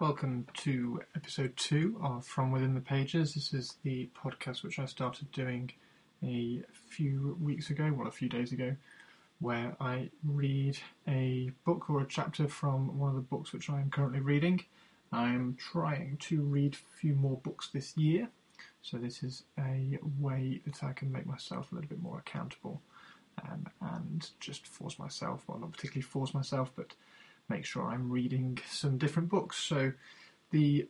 Welcome to episode two of From Within the Pages. This is the podcast which I started doing a few weeks ago, well, a few days ago, where I read a book or a chapter from one of the books which I am currently reading. I am trying to read a few more books this year, so this is a way that I can make myself a little bit more accountable um, and just force myself, well, not particularly force myself, but make sure I'm reading some different books. So, the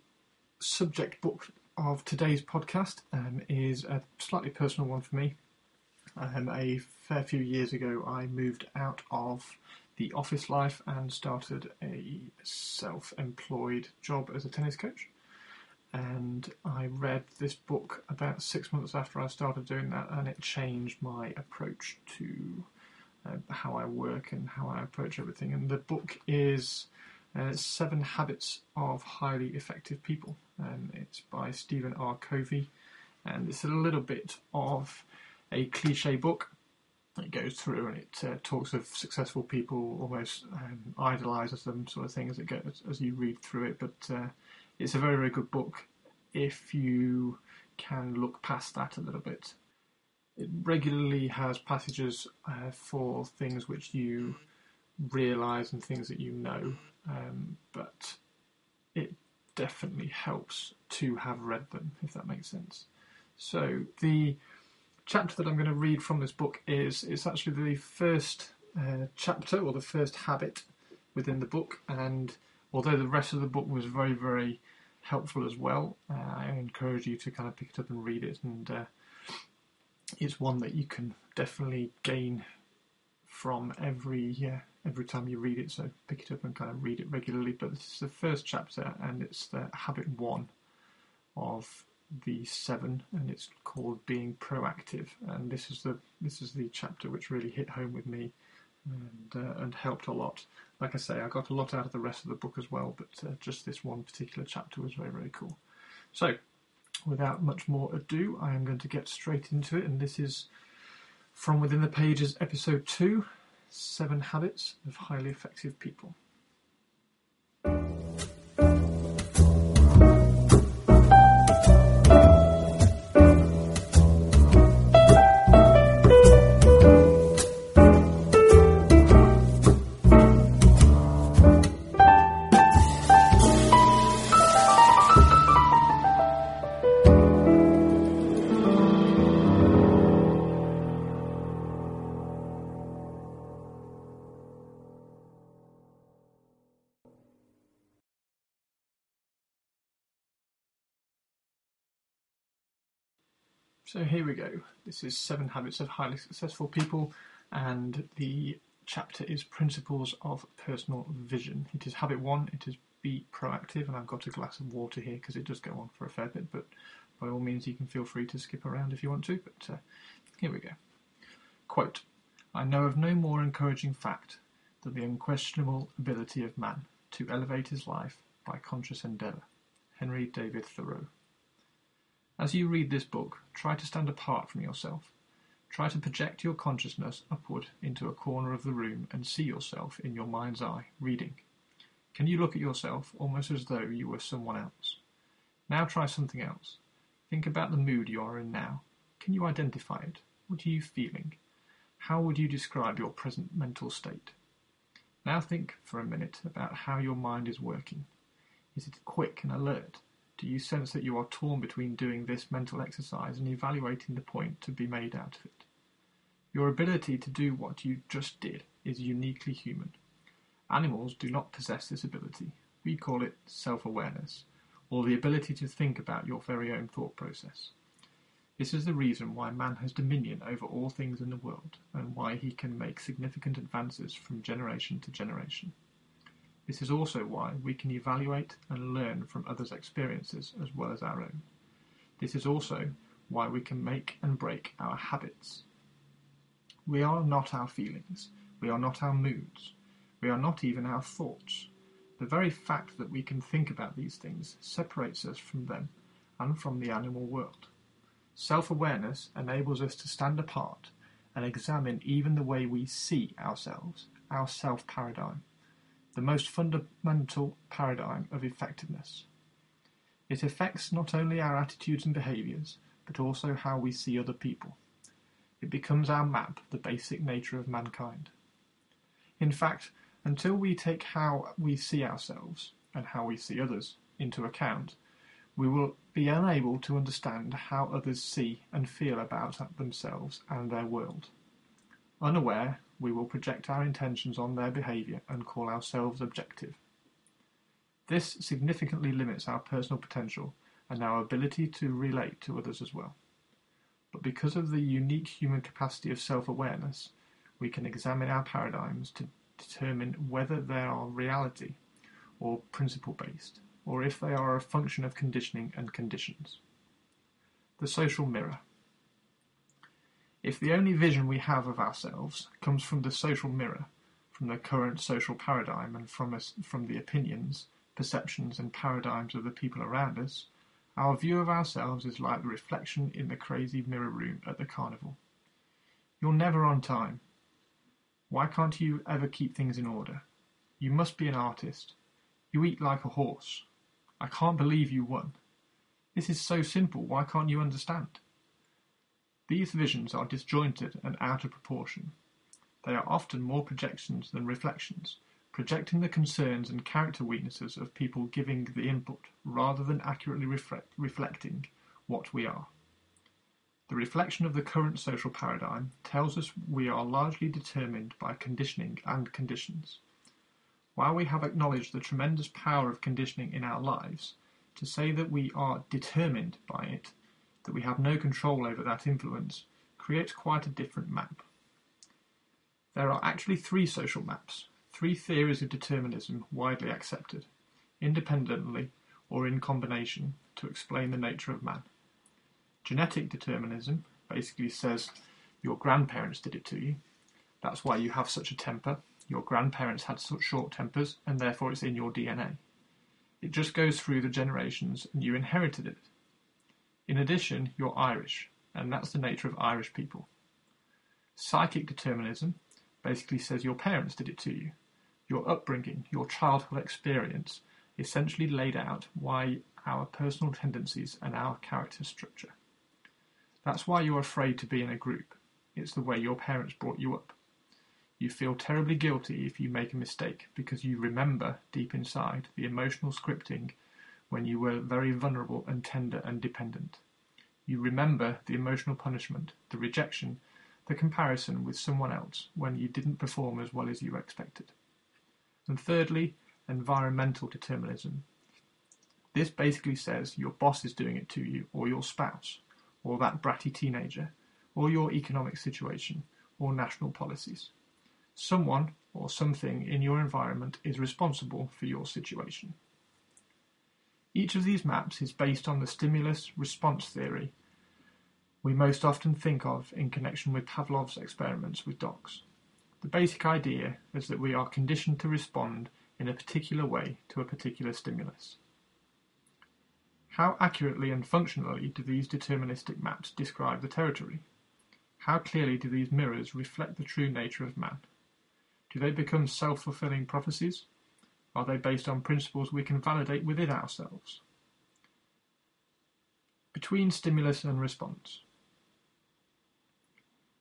subject book of today's podcast um, is a slightly personal one for me. Um, a fair few years ago, I moved out of the office life and started a self employed job as a tennis coach. And I read this book about six months after I started doing that, and it changed my approach to how I work and how I approach everything. And the book is uh, Seven Habits of Highly Effective People. And it's by Stephen R. Covey. And it's a little bit of a cliche book. It goes through and it uh, talks of successful people, almost um, idolizes them, sort of thing as it goes as you read through it. But uh, it's a very, very good book if you can look past that a little bit it regularly has passages uh, for things which you realise and things that you know, um, but it definitely helps to have read them, if that makes sense. So the chapter that I'm going to read from this book is it's actually the first uh, chapter or the first habit within the book, and although the rest of the book was very very helpful as well, uh, I encourage you to kind of pick it up and read it and uh, is one that you can definitely gain from every yeah, every time you read it. So pick it up and kind of read it regularly. But this is the first chapter, and it's the habit one of the seven, and it's called being proactive. And this is the this is the chapter which really hit home with me and uh, and helped a lot. Like I say, I got a lot out of the rest of the book as well, but uh, just this one particular chapter was very very cool. So without much more ado, I am going to get straight into it, and this is from within the pages, episode 2 Seven Habits of Highly Effective People. So here we go. This is Seven Habits of Highly Successful People, and the chapter is Principles of Personal Vision. It is habit one, it is be proactive, and I've got a glass of water here because it does go on for a fair bit, but by all means, you can feel free to skip around if you want to. But uh, here we go. Quote I know of no more encouraging fact than the unquestionable ability of man to elevate his life by conscious endeavour. Henry David Thoreau. As you read this book, try to stand apart from yourself. Try to project your consciousness upward into a corner of the room and see yourself in your mind's eye, reading. Can you look at yourself almost as though you were someone else? Now try something else. Think about the mood you are in now. Can you identify it? What are you feeling? How would you describe your present mental state? Now think for a minute about how your mind is working. Is it quick and alert? Do you sense that you are torn between doing this mental exercise and evaluating the point to be made out of it? Your ability to do what you just did is uniquely human. Animals do not possess this ability. We call it self awareness, or the ability to think about your very own thought process. This is the reason why man has dominion over all things in the world, and why he can make significant advances from generation to generation. This is also why we can evaluate and learn from others' experiences as well as our own. This is also why we can make and break our habits. We are not our feelings. We are not our moods. We are not even our thoughts. The very fact that we can think about these things separates us from them and from the animal world. Self awareness enables us to stand apart and examine even the way we see ourselves, our self paradigm. The most fundamental paradigm of effectiveness. It affects not only our attitudes and behaviours, but also how we see other people. It becomes our map of the basic nature of mankind. In fact, until we take how we see ourselves and how we see others into account, we will be unable to understand how others see and feel about themselves and their world. Unaware, we will project our intentions on their behaviour and call ourselves objective. This significantly limits our personal potential and our ability to relate to others as well. But because of the unique human capacity of self awareness, we can examine our paradigms to determine whether they are reality or principle based, or if they are a function of conditioning and conditions. The social mirror. If the only vision we have of ourselves comes from the social mirror, from the current social paradigm, and from, us, from the opinions, perceptions, and paradigms of the people around us, our view of ourselves is like the reflection in the crazy mirror room at the carnival. You're never on time. Why can't you ever keep things in order? You must be an artist. You eat like a horse. I can't believe you won. This is so simple, why can't you understand? These visions are disjointed and out of proportion. They are often more projections than reflections, projecting the concerns and character weaknesses of people giving the input rather than accurately reflect, reflecting what we are. The reflection of the current social paradigm tells us we are largely determined by conditioning and conditions. While we have acknowledged the tremendous power of conditioning in our lives, to say that we are determined by it, that we have no control over that influence, creates quite a different map. There are actually three social maps, three theories of determinism widely accepted, independently or in combination, to explain the nature of man. Genetic determinism basically says your grandparents did it to you. That's why you have such a temper. Your grandparents had such short tempers, and therefore it's in your DNA. It just goes through the generations, and you inherited it. In addition, you're Irish, and that's the nature of Irish people. Psychic determinism basically says your parents did it to you. Your upbringing, your childhood experience essentially laid out why our personal tendencies and our character structure. That's why you're afraid to be in a group. It's the way your parents brought you up. You feel terribly guilty if you make a mistake because you remember deep inside the emotional scripting when you were very vulnerable and tender and dependent. You remember the emotional punishment, the rejection, the comparison with someone else when you didn't perform as well as you expected. And thirdly, environmental determinism. This basically says your boss is doing it to you or your spouse or that bratty teenager, or your economic situation, or national policies. Someone or something in your environment is responsible for your situation. Each of these maps is based on the stimulus response theory we most often think of in connection with Pavlov's experiments with dogs. The basic idea is that we are conditioned to respond in a particular way to a particular stimulus. How accurately and functionally do these deterministic maps describe the territory? How clearly do these mirrors reflect the true nature of man? Do they become self fulfilling prophecies? Are they based on principles we can validate within ourselves? Between stimulus and response.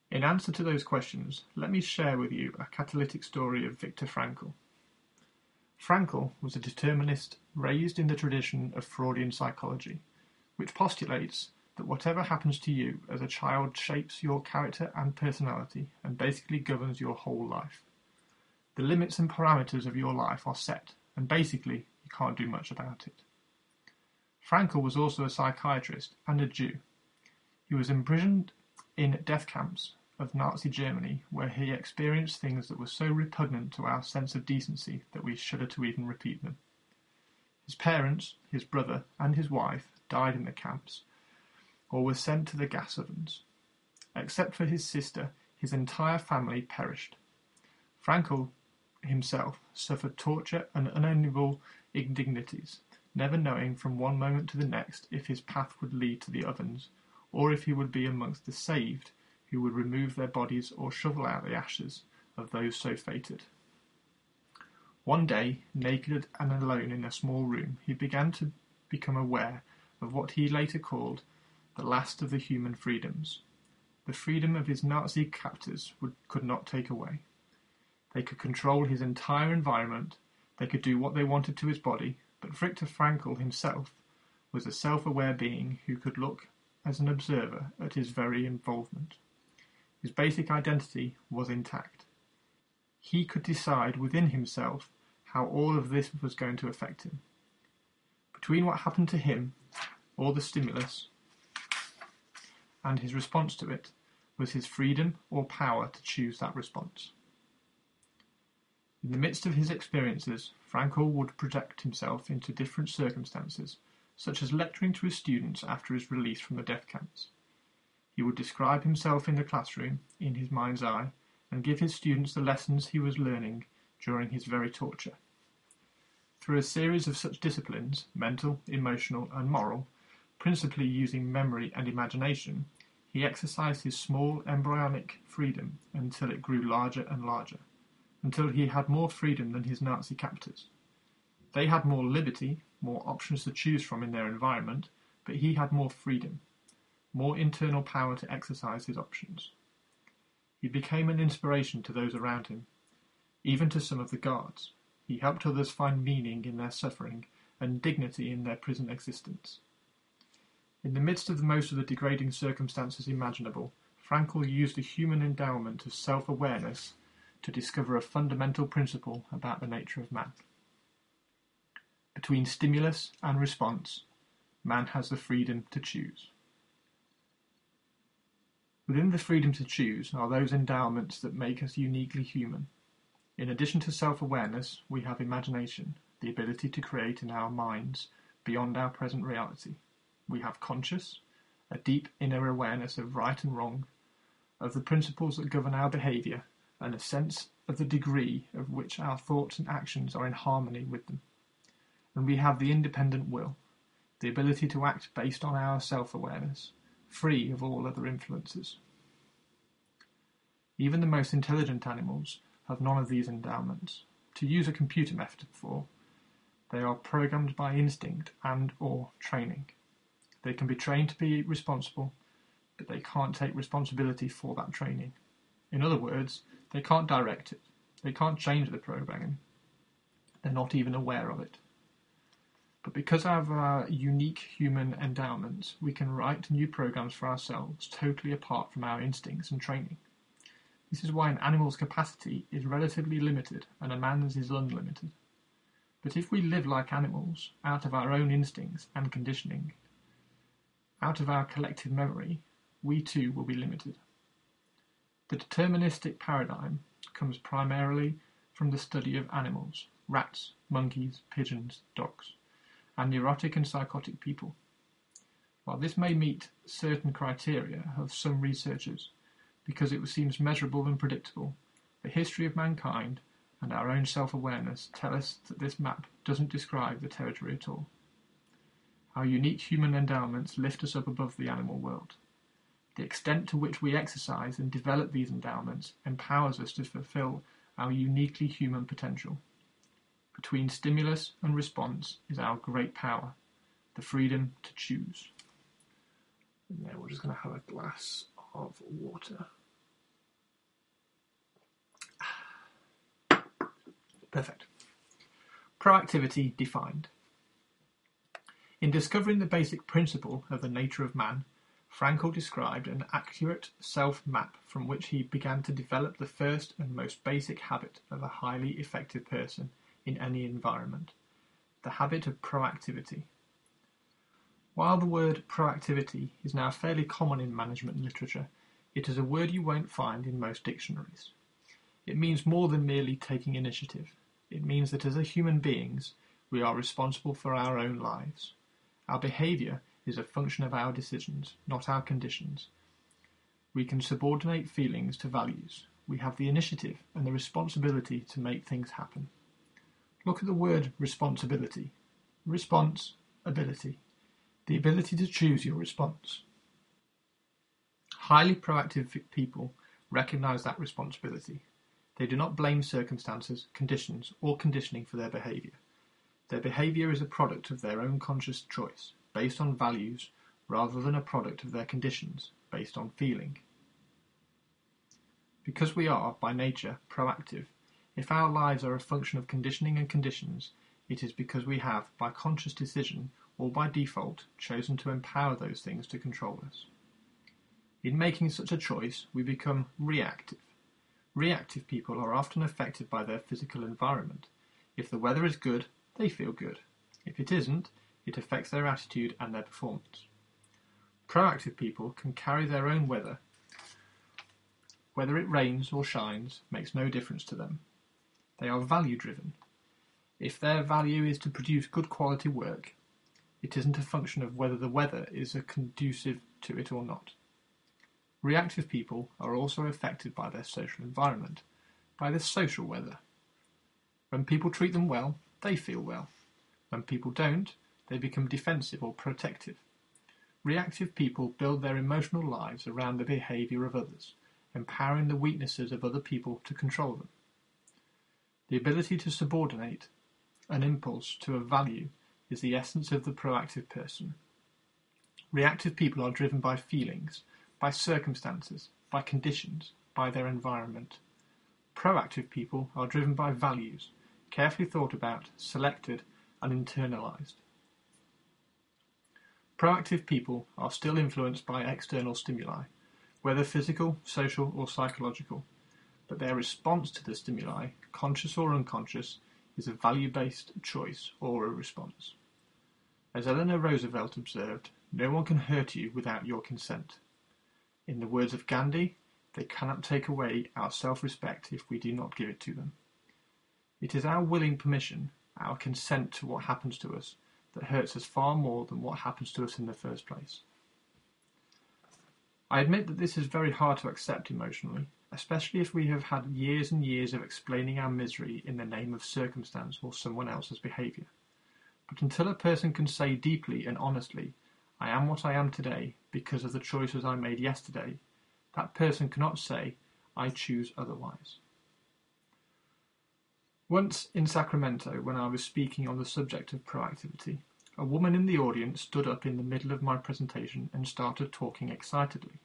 In answer to those questions, let me share with you a catalytic story of Viktor Frankl. Frankl was a determinist raised in the tradition of Freudian psychology, which postulates that whatever happens to you as a child shapes your character and personality and basically governs your whole life. The limits and parameters of your life are set, and basically you can't do much about it. Frankl was also a psychiatrist and a Jew. He was imprisoned in death camps of Nazi Germany, where he experienced things that were so repugnant to our sense of decency that we shudder to even repeat them. His parents, his brother, and his wife died in the camps, or were sent to the gas ovens. Except for his sister, his entire family perished. Frankl himself suffered torture and unendurable indignities, never knowing from one moment to the next if his path would lead to the ovens, or if he would be amongst the saved who would remove their bodies or shovel out the ashes of those so fated. One day, naked and alone in a small room, he began to become aware of what he later called the last of the human freedoms. The freedom of his Nazi captors would, could not take away. They could control his entire environment, they could do what they wanted to his body, but Viktor Frankl himself was a self-aware being who could look as an observer at his very involvement. His basic identity was intact. He could decide within himself how all of this was going to affect him. Between what happened to him, or the stimulus, and his response to it, was his freedom or power to choose that response. In the midst of his experiences, Frankl would project himself into different circumstances, such as lecturing to his students after his release from the death camps. He would describe himself in the classroom, in his mind's eye, and give his students the lessons he was learning during his very torture. Through a series of such disciplines, mental, emotional, and moral, principally using memory and imagination, he exercised his small embryonic freedom until it grew larger and larger, until he had more freedom than his Nazi captors. They had more liberty, more options to choose from in their environment, but he had more freedom, more internal power to exercise his options. He became an inspiration to those around him, even to some of the guards. He helped others find meaning in their suffering and dignity in their prison existence. In the midst of the most of the degrading circumstances imaginable, Frankl used a human endowment of self-awareness to discover a fundamental principle about the nature of man. Between stimulus and response, man has the freedom to choose. Within the freedom to choose are those endowments that make us uniquely human. In addition to self-awareness, we have imagination, the ability to create in our minds beyond our present reality. We have conscious, a deep inner awareness of right and wrong, of the principles that govern our behaviour, and a sense of the degree of which our thoughts and actions are in harmony with them. And we have the independent will, the ability to act based on our self-awareness, free of all other influences. Even the most intelligent animals have none of these endowments. To use a computer metaphor, they are programmed by instinct and or training. They can be trained to be responsible, but they can't take responsibility for that training. In other words, they can't direct it. They can't change the programming. They're not even aware of it. But because of our unique human endowments, we can write new programs for ourselves totally apart from our instincts and training. This is why an animal's capacity is relatively limited and a man's is unlimited. But if we live like animals, out of our own instincts and conditioning, out of our collective memory, we too will be limited. The deterministic paradigm comes primarily from the study of animals, rats, monkeys, pigeons, dogs and neurotic and psychotic people. While this may meet certain criteria of some researchers, because it seems measurable and predictable, the history of mankind and our own self-awareness tell us that this map doesn't describe the territory at all. Our unique human endowments lift us up above the animal world. The extent to which we exercise and develop these endowments empowers us to fulfill our uniquely human potential. Between stimulus and response is our great power, the freedom to choose. And now we're just going to have a glass of water. Perfect. Proactivity defined. In discovering the basic principle of the nature of man, Frankl described an accurate self-map from which he began to develop the first and most basic habit of a highly effective person in any environment, the habit of proactivity. While the word proactivity is now fairly common in management literature, it is a word you won't find in most dictionaries. It means more than merely taking initiative. It means that as human beings, we are responsible for our own lives. Our behaviour is a function of our decisions, not our conditions. We can subordinate feelings to values. We have the initiative and the responsibility to make things happen. Look at the word responsibility. Response, ability. The ability to choose your response. Highly proactive people recognize that responsibility. They do not blame circumstances, conditions, or conditioning for their behaviour. Their behaviour is a product of their own conscious choice, based on values, rather than a product of their conditions, based on feeling. Because we are, by nature, proactive, if our lives are a function of conditioning and conditions, it is because we have, by conscious decision or by default, chosen to empower those things to control us. In making such a choice, we become reactive. Reactive people are often affected by their physical environment. If the weather is good, they feel good. If it isn't, it affects their attitude and their performance. Proactive people can carry their own weather. Whether it rains or shines makes no difference to them. They are value driven. If their value is to produce good quality work, it isn't a function of whether the weather is conducive to it or not. Reactive people are also affected by their social environment, by the social weather. When people treat them well, they feel well. When people don't, they become defensive or protective. Reactive people build their emotional lives around the behaviour of others, empowering the weaknesses of other people to control them. The ability to subordinate an impulse to a value is the essence of the proactive person. Reactive people are driven by feelings, by circumstances, by conditions, by their environment. Proactive people are driven by values, carefully thought about, selected, and internalized. Proactive people are still influenced by external stimuli, whether physical, social, or psychological, but their response to the stimuli, conscious or unconscious, is a value based choice or a response. As Eleanor Roosevelt observed, no one can hurt you without your consent. In the words of Gandhi, they cannot take away our self respect if we do not give it to them. It is our willing permission, our consent to what happens to us, that hurts us far more than what happens to us in the first place. I admit that this is very hard to accept emotionally, especially if we have had years and years of explaining our misery in the name of circumstance or someone else's behaviour. But until a person can say deeply and honestly, I am what I am today because of the choices I made yesterday, that person cannot say, I choose otherwise. Once in Sacramento, when I was speaking on the subject of proactivity, a woman in the audience stood up in the middle of my presentation and started talking excitedly.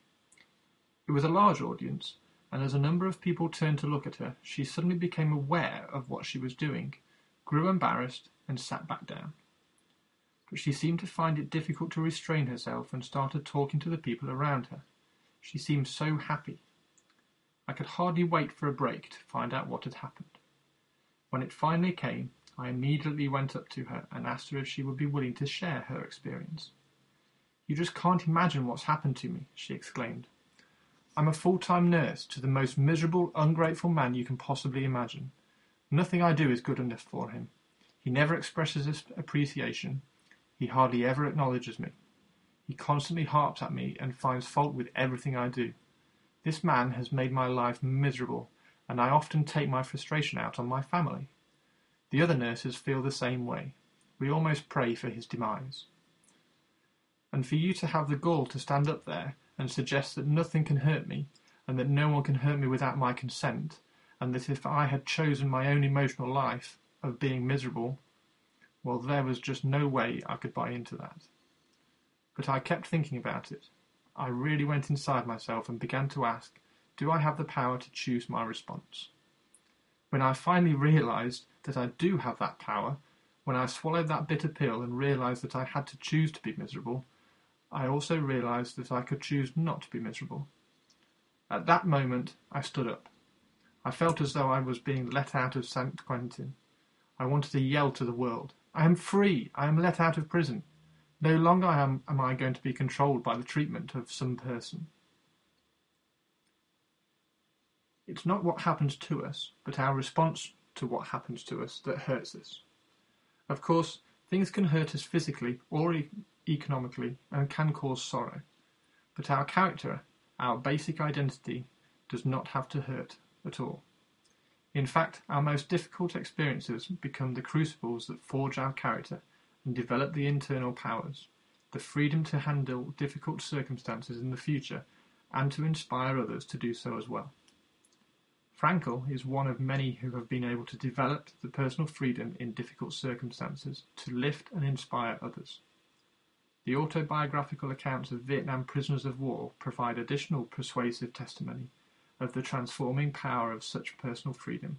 It was a large audience, and as a number of people turned to look at her, she suddenly became aware of what she was doing, grew embarrassed, and sat back down. But she seemed to find it difficult to restrain herself and started talking to the people around her. She seemed so happy. I could hardly wait for a break to find out what had happened. When it finally came, I immediately went up to her and asked her if she would be willing to share her experience. You just can't imagine what's happened to me, she exclaimed. I'm a full time nurse to the most miserable, ungrateful man you can possibly imagine. Nothing I do is good enough for him. He never expresses his appreciation. He hardly ever acknowledges me. He constantly harps at me and finds fault with everything I do. This man has made my life miserable and I often take my frustration out on my family. The other nurses feel the same way. We almost pray for his demise. And for you to have the gall to stand up there and suggest that nothing can hurt me, and that no one can hurt me without my consent, and that if I had chosen my own emotional life of being miserable, well, there was just no way I could buy into that. But I kept thinking about it. I really went inside myself and began to ask do I have the power to choose my response? When I finally realized that I do have that power, when I swallowed that bitter pill and realized that I had to choose to be miserable, I also realized that I could choose not to be miserable. At that moment, I stood up. I felt as though I was being let out of St. Quentin. I wanted to yell to the world, I am free! I am let out of prison! No longer am, am I going to be controlled by the treatment of some person. It's not what happens to us, but our response to what happens to us that hurts us. Of course, things can hurt us physically or e- economically and can cause sorrow. But our character, our basic identity, does not have to hurt at all. In fact, our most difficult experiences become the crucibles that forge our character and develop the internal powers, the freedom to handle difficult circumstances in the future and to inspire others to do so as well. Frankl is one of many who have been able to develop the personal freedom in difficult circumstances to lift and inspire others. The autobiographical accounts of Vietnam prisoners of war provide additional persuasive testimony of the transforming power of such personal freedom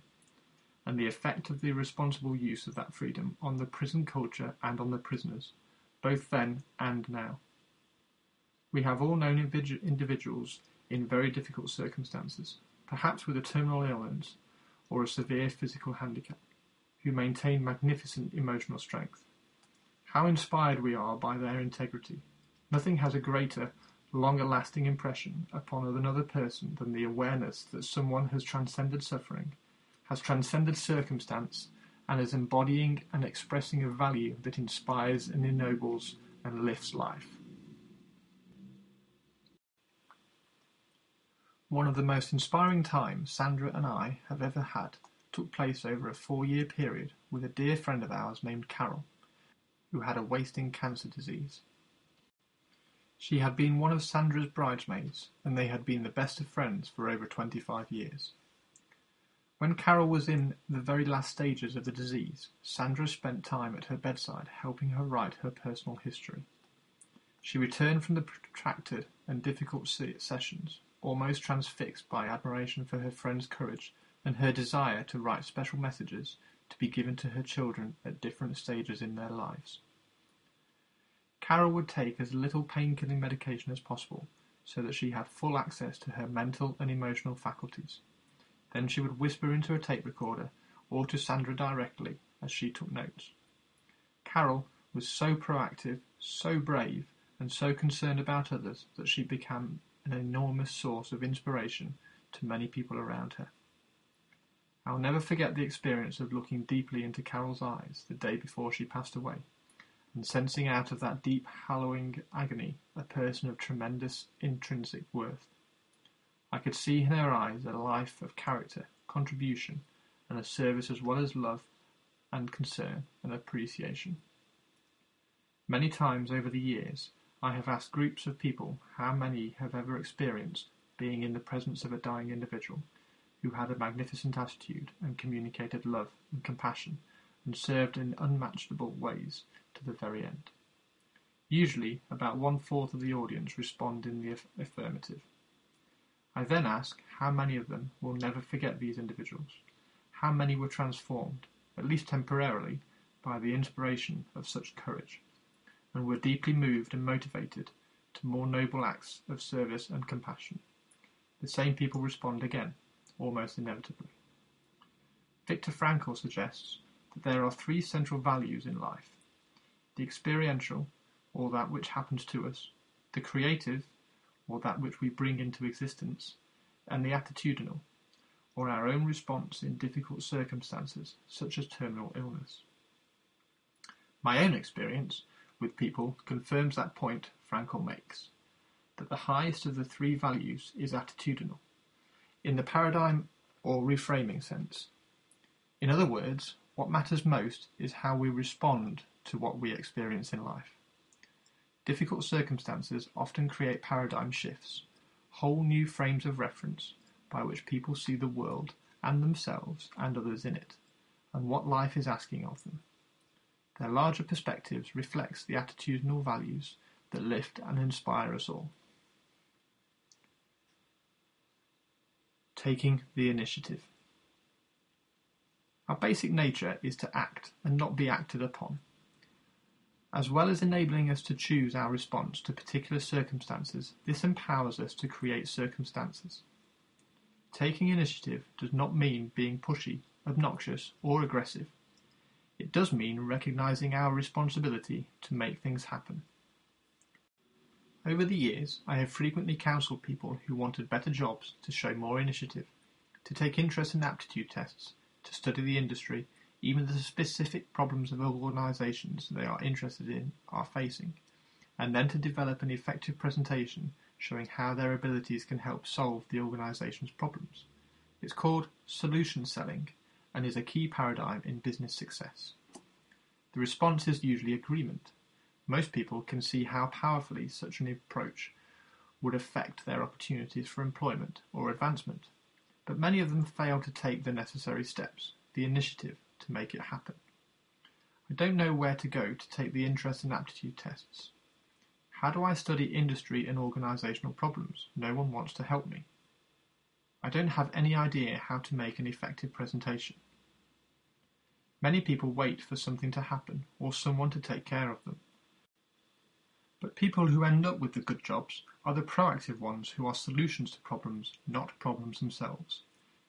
and the effect of the responsible use of that freedom on the prison culture and on the prisoners, both then and now. We have all known individuals in very difficult circumstances perhaps with a terminal illness or a severe physical handicap, who maintain magnificent emotional strength. How inspired we are by their integrity. Nothing has a greater, longer lasting impression upon another person than the awareness that someone has transcended suffering, has transcended circumstance, and is embodying and expressing a value that inspires and ennobles and lifts life. One of the most inspiring times Sandra and I have ever had took place over a four-year period with a dear friend of ours named Carol, who had a wasting cancer disease. She had been one of Sandra's bridesmaids, and they had been the best of friends for over 25 years. When Carol was in the very last stages of the disease, Sandra spent time at her bedside helping her write her personal history. She returned from the protracted and difficult sessions almost transfixed by admiration for her friend's courage and her desire to write special messages to be given to her children at different stages in their lives. Carol would take as little pain-killing medication as possible so that she had full access to her mental and emotional faculties. Then she would whisper into a tape recorder or to Sandra directly as she took notes. Carol was so proactive, so brave, and so concerned about others that she became an enormous source of inspiration to many people around her. I'll never forget the experience of looking deeply into Carol's eyes the day before she passed away, and sensing out of that deep, hallowing agony a person of tremendous intrinsic worth. I could see in her eyes a life of character, contribution, and a service as well as love and concern and appreciation. Many times over the years, I have asked groups of people how many have ever experienced being in the presence of a dying individual who had a magnificent attitude and communicated love and compassion and served in unmatchable ways to the very end. Usually, about one fourth of the audience respond in the affirmative. I then ask how many of them will never forget these individuals, how many were transformed, at least temporarily, by the inspiration of such courage and were deeply moved and motivated to more noble acts of service and compassion. The same people respond again, almost inevitably. Viktor Frankl suggests that there are three central values in life the experiential, or that which happens to us, the creative, or that which we bring into existence, and the attitudinal, or our own response in difficult circumstances such as terminal illness. My own experience with people confirms that point Frankl makes, that the highest of the three values is attitudinal, in the paradigm or reframing sense. In other words, what matters most is how we respond to what we experience in life. Difficult circumstances often create paradigm shifts, whole new frames of reference by which people see the world and themselves and others in it, and what life is asking of them. Their larger perspectives reflects the attitudinal values that lift and inspire us all. Taking the initiative. Our basic nature is to act and not be acted upon. As well as enabling us to choose our response to particular circumstances, this empowers us to create circumstances. Taking initiative does not mean being pushy, obnoxious, or aggressive. It does mean recognizing our responsibility to make things happen. Over the years, I have frequently counseled people who wanted better jobs to show more initiative, to take interest in aptitude tests, to study the industry, even the specific problems of organizations they are interested in are facing, and then to develop an effective presentation showing how their abilities can help solve the organization's problems. It's called solution selling and is a key paradigm in business success. The response is usually agreement. Most people can see how powerfully such an approach would affect their opportunities for employment or advancement. but many of them fail to take the necessary steps, the initiative, to make it happen. I don't know where to go to take the interest and aptitude tests. How do I study industry and organisational problems? No one wants to help me. I don't have any idea how to make an effective presentation. Many people wait for something to happen or someone to take care of them. But people who end up with the good jobs are the proactive ones who are solutions to problems, not problems themselves,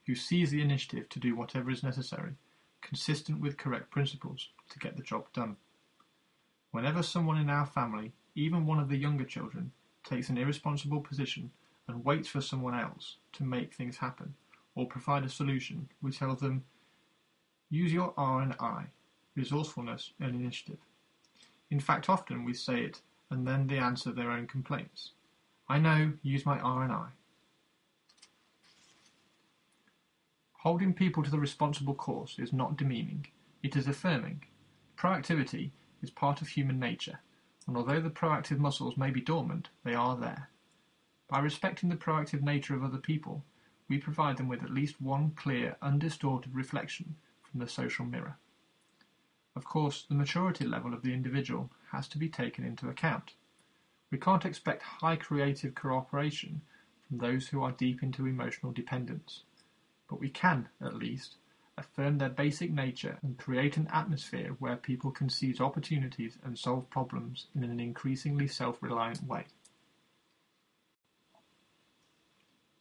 who seize the initiative to do whatever is necessary, consistent with correct principles, to get the job done. Whenever someone in our family, even one of the younger children, takes an irresponsible position and waits for someone else to make things happen or provide a solution, we tell them Use your R and I, resourcefulness and initiative. In fact, often we say it and then they answer their own complaints. I know, use my R and I. Holding people to the responsible course is not demeaning, it is affirming. Proactivity is part of human nature, and although the proactive muscles may be dormant, they are there. By respecting the proactive nature of other people, we provide them with at least one clear, undistorted reflection from the social mirror. Of course, the maturity level of the individual has to be taken into account. We can't expect high creative cooperation from those who are deep into emotional dependence, but we can, at least, affirm their basic nature and create an atmosphere where people can seize opportunities and solve problems in an increasingly self-reliant way.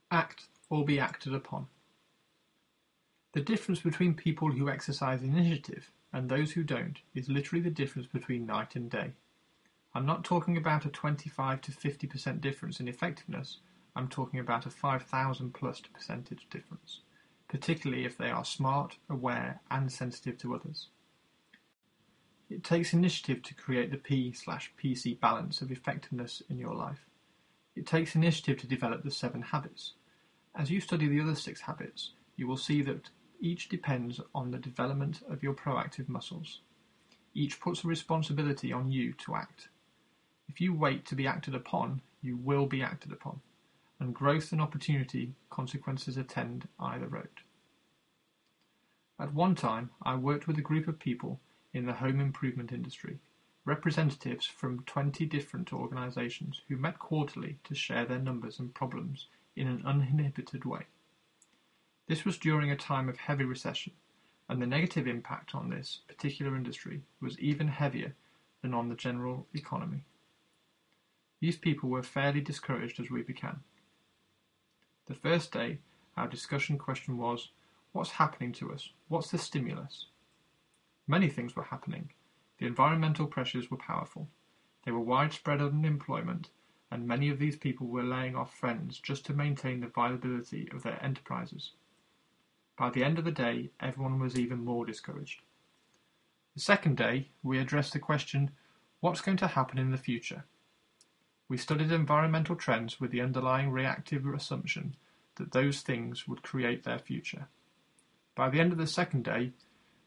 Act or be acted upon. The difference between people who exercise initiative and those who don't is literally the difference between night and day. I'm not talking about a 25 to 50% difference in effectiveness, I'm talking about a 5,000 plus percentage difference, particularly if they are smart, aware, and sensitive to others. It takes initiative to create the P slash PC balance of effectiveness in your life. It takes initiative to develop the seven habits. As you study the other six habits, you will see that each depends on the development of your proactive muscles. Each puts a responsibility on you to act. If you wait to be acted upon, you will be acted upon, and growth and opportunity consequences attend either road. At one time, I worked with a group of people in the home improvement industry, representatives from 20 different organisations who met quarterly to share their numbers and problems in an uninhibited way. This was during a time of heavy recession, and the negative impact on this particular industry was even heavier than on the general economy. These people were fairly discouraged as we began. The first day, our discussion question was, What's happening to us? What's the stimulus? Many things were happening. The environmental pressures were powerful. There were widespread unemployment, and many of these people were laying off friends just to maintain the viability of their enterprises. By the end of the day, everyone was even more discouraged. The second day, we addressed the question, what's going to happen in the future? We studied environmental trends with the underlying reactive assumption that those things would create their future. By the end of the second day,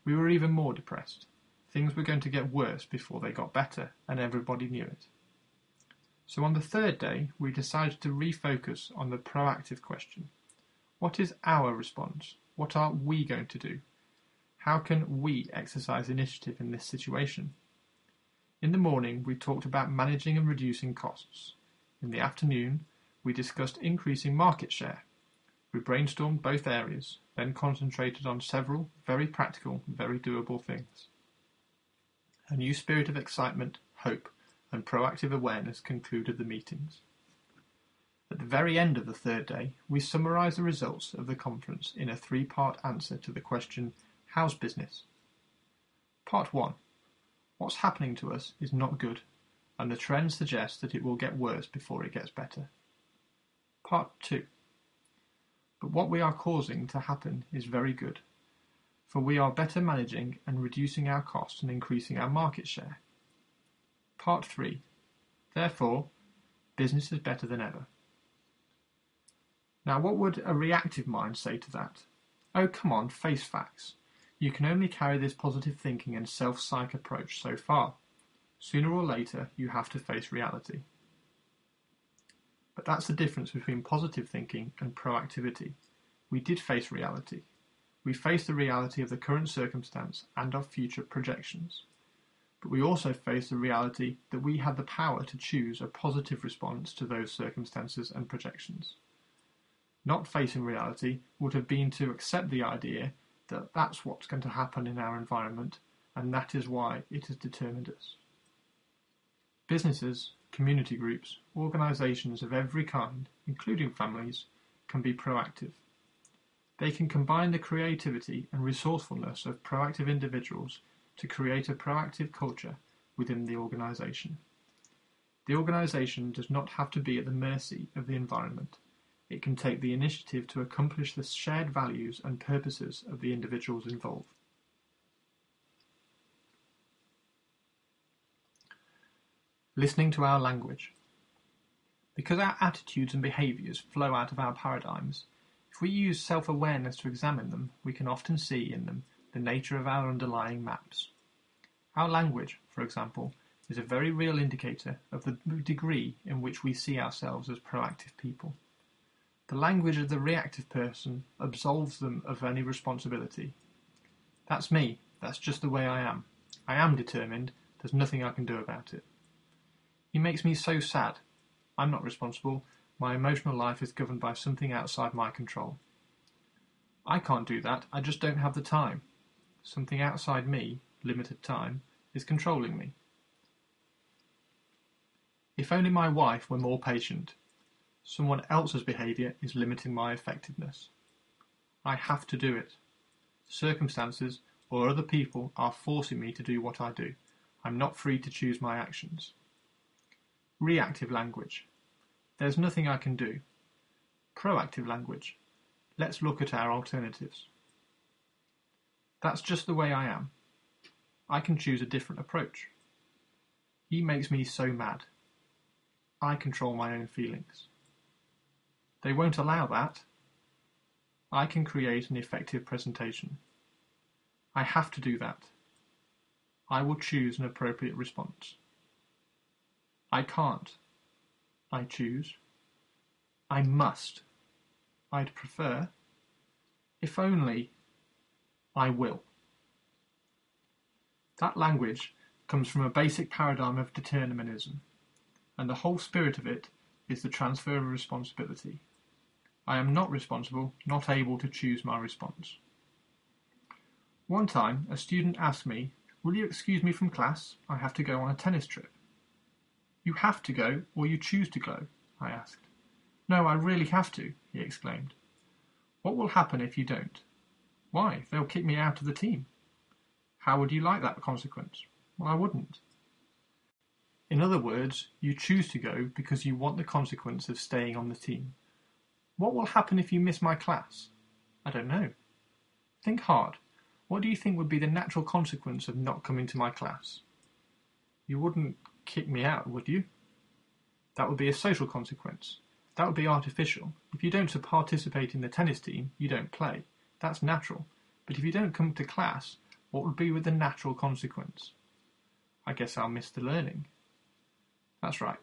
we were even more depressed. Things were going to get worse before they got better, and everybody knew it. So on the third day, we decided to refocus on the proactive question. What is our response? What are we going to do? How can we exercise initiative in this situation? In the morning, we talked about managing and reducing costs. In the afternoon, we discussed increasing market share. We brainstormed both areas, then concentrated on several very practical, very doable things. A new spirit of excitement, hope, and proactive awareness concluded the meetings. At the very end of the third day, we summarize the results of the conference in a three-part answer to the question, How's business? Part 1. What's happening to us is not good, and the trend suggests that it will get worse before it gets better. Part 2. But what we are causing to happen is very good, for we are better managing and reducing our costs and increasing our market share. Part 3. Therefore, business is better than ever. Now, what would a reactive mind say to that? Oh, come on, face facts. You can only carry this positive thinking and self psych approach so far. Sooner or later, you have to face reality. But that's the difference between positive thinking and proactivity. we did face reality. We faced the reality of the current circumstance and of future projections. But we also faced the reality that we had the power to choose a positive response to those circumstances and projections. Not facing reality would have been to accept the idea that that's what's going to happen in our environment and that is why it has determined us. Businesses, community groups, organisations of every kind, including families, can be proactive. They can combine the creativity and resourcefulness of proactive individuals to create a proactive culture within the organisation. The organisation does not have to be at the mercy of the environment. It can take the initiative to accomplish the shared values and purposes of the individuals involved. Listening to our language. Because our attitudes and behaviours flow out of our paradigms, if we use self awareness to examine them, we can often see in them the nature of our underlying maps. Our language, for example, is a very real indicator of the degree in which we see ourselves as proactive people. The language of the reactive person absolves them of any responsibility. That's me, that's just the way I am. I am determined, there's nothing I can do about it. He makes me so sad. I'm not responsible. My emotional life is governed by something outside my control. I can't do that. I just don't have the time. Something outside me, limited time, is controlling me. If only my wife were more patient. Someone else's behaviour is limiting my effectiveness. I have to do it. Circumstances or other people are forcing me to do what I do. I'm not free to choose my actions. Reactive language. There's nothing I can do. Proactive language. Let's look at our alternatives. That's just the way I am. I can choose a different approach. He makes me so mad. I control my own feelings. They won't allow that. I can create an effective presentation. I have to do that. I will choose an appropriate response. I can't. I choose. I must. I'd prefer. If only. I will. That language comes from a basic paradigm of determinism, and the whole spirit of it is the transfer of responsibility. I am not responsible, not able to choose my response. One time, a student asked me, Will you excuse me from class? I have to go on a tennis trip. You have to go, or you choose to go? I asked. No, I really have to, he exclaimed. What will happen if you don't? Why, they'll kick me out of the team. How would you like that consequence? Well, I wouldn't. In other words, you choose to go because you want the consequence of staying on the team. What will happen if you miss my class? I don't know. Think hard. What do you think would be the natural consequence of not coming to my class? You wouldn't kick me out, would you? That would be a social consequence. That would be artificial. If you don't participate in the tennis team, you don't play. That's natural. But if you don't come to class, what would be with the natural consequence? I guess I'll miss the learning. That's right.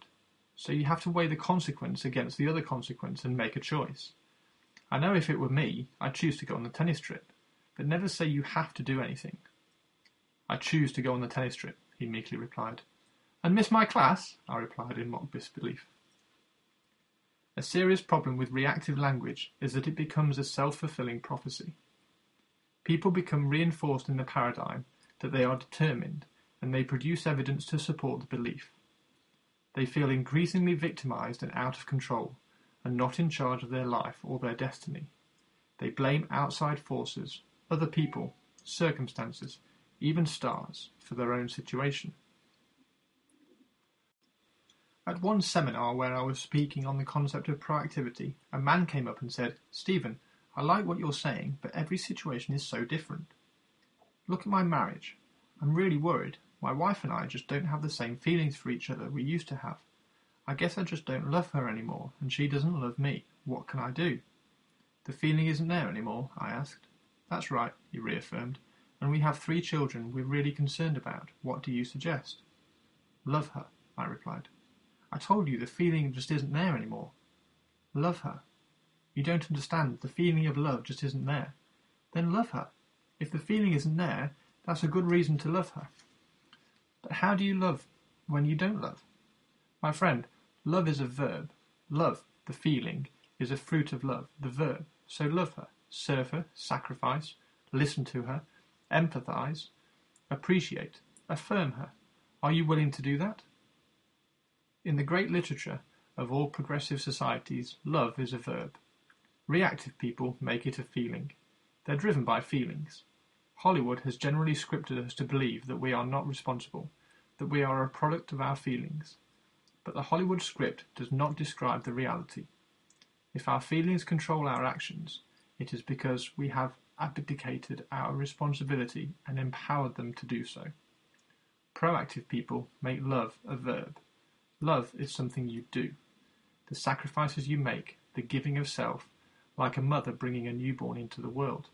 So you have to weigh the consequence against the other consequence and make a choice. I know if it were me, I'd choose to go on the tennis trip, but never say you have to do anything. I choose to go on the tennis trip, he meekly replied. And miss my class? I replied in mock disbelief. A serious problem with reactive language is that it becomes a self fulfilling prophecy. People become reinforced in the paradigm that they are determined, and they produce evidence to support the belief. They feel increasingly victimized and out of control, and not in charge of their life or their destiny. They blame outside forces, other people, circumstances, even stars, for their own situation. At one seminar where I was speaking on the concept of proactivity, a man came up and said, Stephen, I like what you're saying, but every situation is so different. Look at my marriage. I'm really worried. My wife and I just don't have the same feelings for each other we used to have. I guess I just don't love her anymore, and she doesn't love me. What can I do? The feeling isn't there anymore, I asked. That's right, he reaffirmed. And we have three children we're really concerned about. What do you suggest? Love her, I replied. I told you the feeling just isn't there anymore. Love her. You don't understand. The feeling of love just isn't there. Then love her. If the feeling isn't there, that's a good reason to love her. But how do you love when you don't love? My friend, love is a verb. Love, the feeling, is a fruit of love, the verb. So love her, serve her, sacrifice, listen to her, empathize, appreciate, affirm her. Are you willing to do that? In the great literature of all progressive societies, love is a verb. Reactive people make it a feeling. They're driven by feelings. Hollywood has generally scripted us to believe that we are not responsible, that we are a product of our feelings. But the Hollywood script does not describe the reality. If our feelings control our actions, it is because we have abdicated our responsibility and empowered them to do so. Proactive people make love a verb. Love is something you do. The sacrifices you make, the giving of self, like a mother bringing a newborn into the world.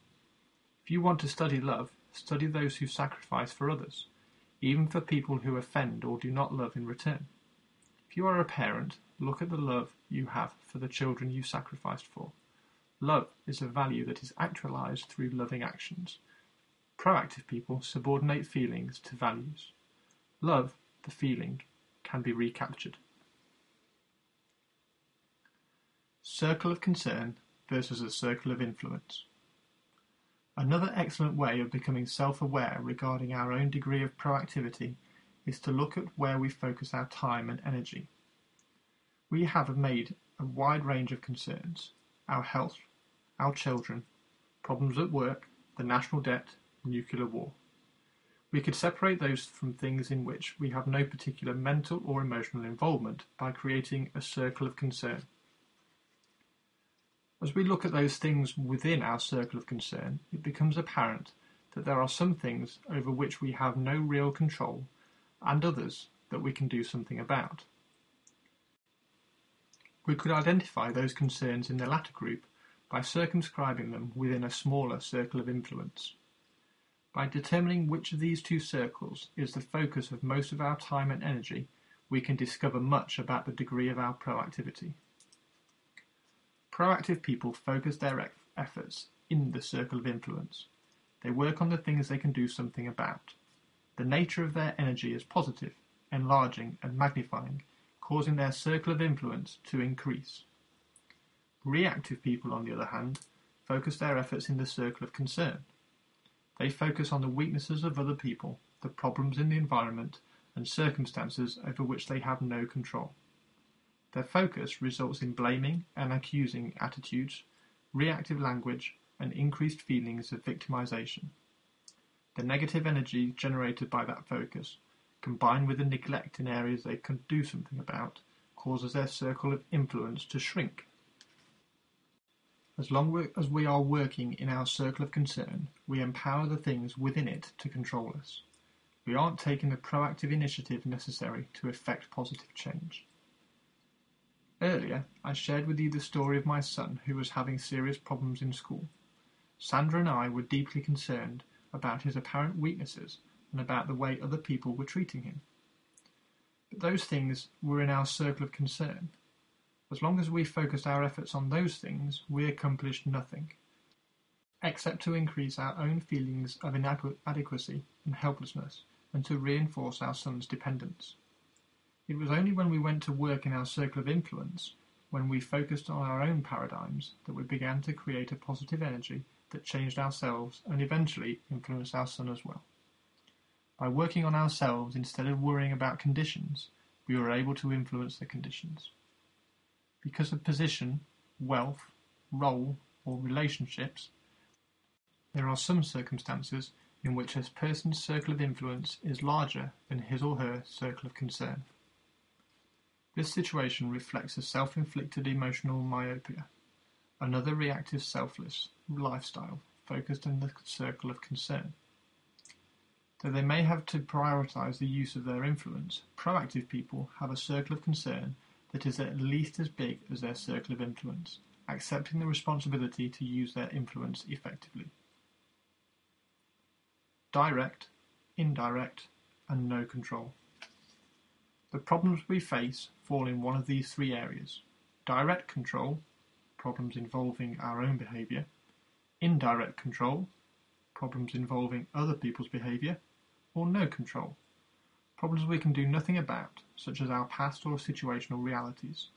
If you want to study love, study those who sacrifice for others, even for people who offend or do not love in return. If you are a parent, look at the love you have for the children you sacrificed for. Love is a value that is actualized through loving actions. Proactive people subordinate feelings to values. Love, the feeling, can be recaptured. Circle of concern versus a circle of influence. Another excellent way of becoming self aware regarding our own degree of proactivity is to look at where we focus our time and energy. We have made a wide range of concerns our health, our children, problems at work, the national debt, nuclear war. We could separate those from things in which we have no particular mental or emotional involvement by creating a circle of concern. As we look at those things within our circle of concern, it becomes apparent that there are some things over which we have no real control and others that we can do something about. We could identify those concerns in the latter group by circumscribing them within a smaller circle of influence. By determining which of these two circles is the focus of most of our time and energy, we can discover much about the degree of our proactivity. Proactive people focus their efforts in the circle of influence. They work on the things they can do something about. The nature of their energy is positive, enlarging and magnifying, causing their circle of influence to increase. Reactive people, on the other hand, focus their efforts in the circle of concern. They focus on the weaknesses of other people, the problems in the environment, and circumstances over which they have no control. Their focus results in blaming and accusing attitudes, reactive language, and increased feelings of victimization. The negative energy generated by that focus, combined with the neglect in areas they can do something about, causes their circle of influence to shrink. As long as we are working in our circle of concern, we empower the things within it to control us. We aren't taking the proactive initiative necessary to effect positive change. Earlier, I shared with you the story of my son who was having serious problems in school. Sandra and I were deeply concerned about his apparent weaknesses and about the way other people were treating him. But those things were in our circle of concern. As long as we focused our efforts on those things, we accomplished nothing, except to increase our own feelings of inadequacy and helplessness and to reinforce our son's dependence. It was only when we went to work in our circle of influence, when we focused on our own paradigms, that we began to create a positive energy that changed ourselves and eventually influenced our son as well. By working on ourselves instead of worrying about conditions, we were able to influence the conditions. Because of position, wealth, role, or relationships, there are some circumstances in which a person's circle of influence is larger than his or her circle of concern. This situation reflects a self-inflicted emotional myopia, another reactive selfless lifestyle focused in the circle of concern. Though they may have to prioritize the use of their influence, proactive people have a circle of concern that is at least as big as their circle of influence, accepting the responsibility to use their influence effectively. Direct, indirect, and no control. The problems we face fall in one of these three areas: direct control, problems involving our own behaviour, indirect control, problems involving other people's behaviour, or no control, problems we can do nothing about, such as our past or situational realities.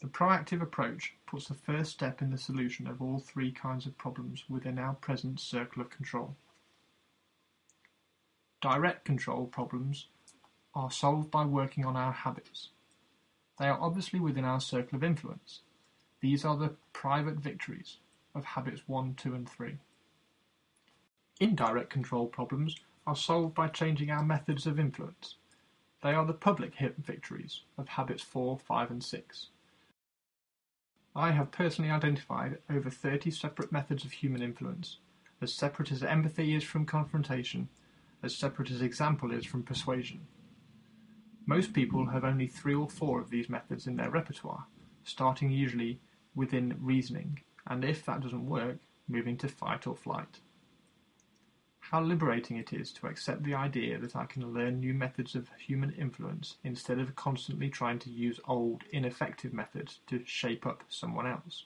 The proactive approach puts the first step in the solution of all three kinds of problems within our present circle of control. Direct control problems are solved by working on our habits. They are obviously within our circle of influence. These are the private victories of habits 1, 2, and 3. Indirect control problems are solved by changing our methods of influence. They are the public victories of habits 4, 5, and 6. I have personally identified over 30 separate methods of human influence, as separate as empathy is from confrontation, as separate as example is from persuasion. Most people have only three or four of these methods in their repertoire, starting usually within reasoning, and if that doesn't work, moving to fight or flight. How liberating it is to accept the idea that I can learn new methods of human influence instead of constantly trying to use old, ineffective methods to shape up someone else.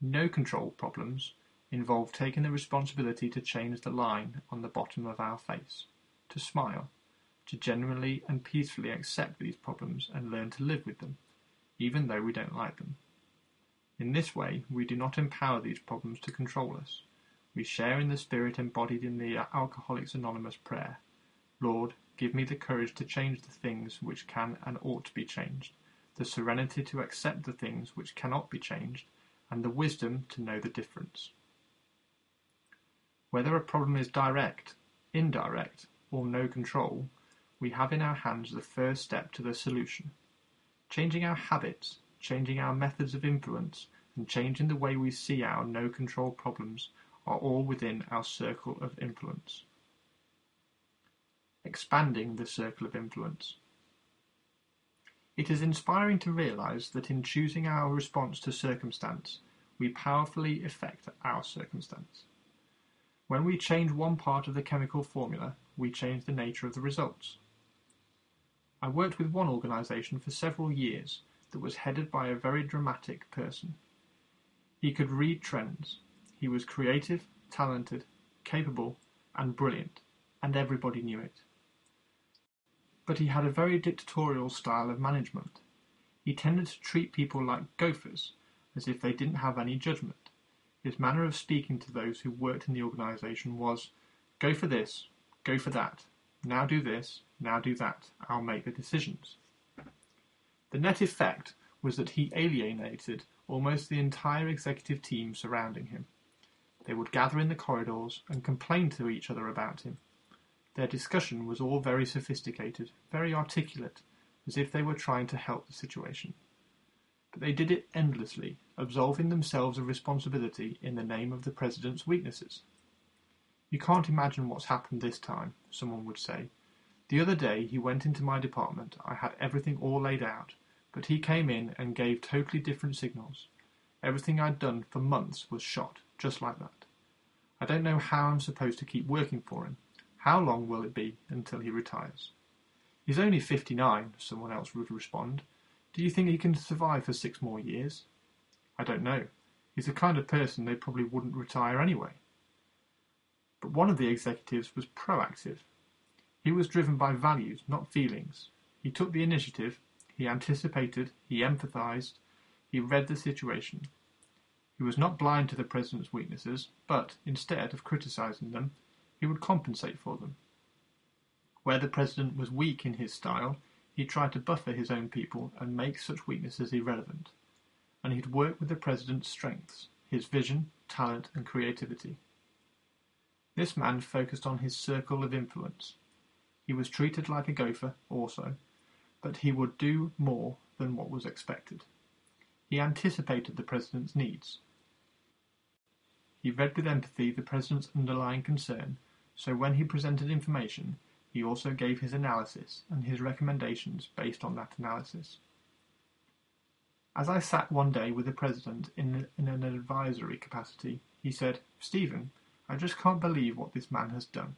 No control problems involve taking the responsibility to change the line on the bottom of our face, to smile, to genuinely and peacefully accept these problems and learn to live with them, even though we don't like them. In this way, we do not empower these problems to control us. We share in the spirit embodied in the Alcoholics Anonymous prayer Lord, give me the courage to change the things which can and ought to be changed, the serenity to accept the things which cannot be changed, and the wisdom to know the difference. Whether a problem is direct, indirect, or no control, we have in our hands the first step to the solution. Changing our habits, changing our methods of influence, and changing the way we see our no control problems are all within our circle of influence. Expanding the circle of influence. It is inspiring to realize that in choosing our response to circumstance, we powerfully affect our circumstance. When we change one part of the chemical formula, we change the nature of the results. I worked with one organization for several years that was headed by a very dramatic person. He could read trends, he was creative, talented, capable, and brilliant, and everybody knew it. But he had a very dictatorial style of management. He tended to treat people like gophers, as if they didn't have any judgment. His manner of speaking to those who worked in the organization was, Go for this, go for that, now do this, now do that, I'll make the decisions. The net effect was that he alienated almost the entire executive team surrounding him. They would gather in the corridors and complain to each other about him. Their discussion was all very sophisticated, very articulate, as if they were trying to help the situation. But they did it endlessly, absolving themselves of responsibility in the name of the President's weaknesses. You can't imagine what's happened this time, someone would say. The other day he went into my department. I had everything all laid out, but he came in and gave totally different signals. Everything I'd done for months was shot, just like that. I don't know how I'm supposed to keep working for him. How long will it be until he retires? He's only 59, someone else would respond. Do you think he can survive for six more years? I don't know. He's the kind of person they probably wouldn't retire anyway. But one of the executives was proactive. He was driven by values, not feelings. He took the initiative, he anticipated, he empathized, he read the situation, he was not blind to the President's weaknesses, but, instead of criticizing them, he would compensate for them. Where the President was weak in his style, he tried to buffer his own people and make such weaknesses irrelevant. And he'd work with the President's strengths, his vision, talent, and creativity. This man focused on his circle of influence. He was treated like a gopher, also, but he would do more than what was expected. He anticipated the President's needs, he read with empathy the President's underlying concern, so when he presented information, he also gave his analysis and his recommendations based on that analysis. As I sat one day with the President in, an advisory capacity, he said, Stephen, I just can't believe what this man has done.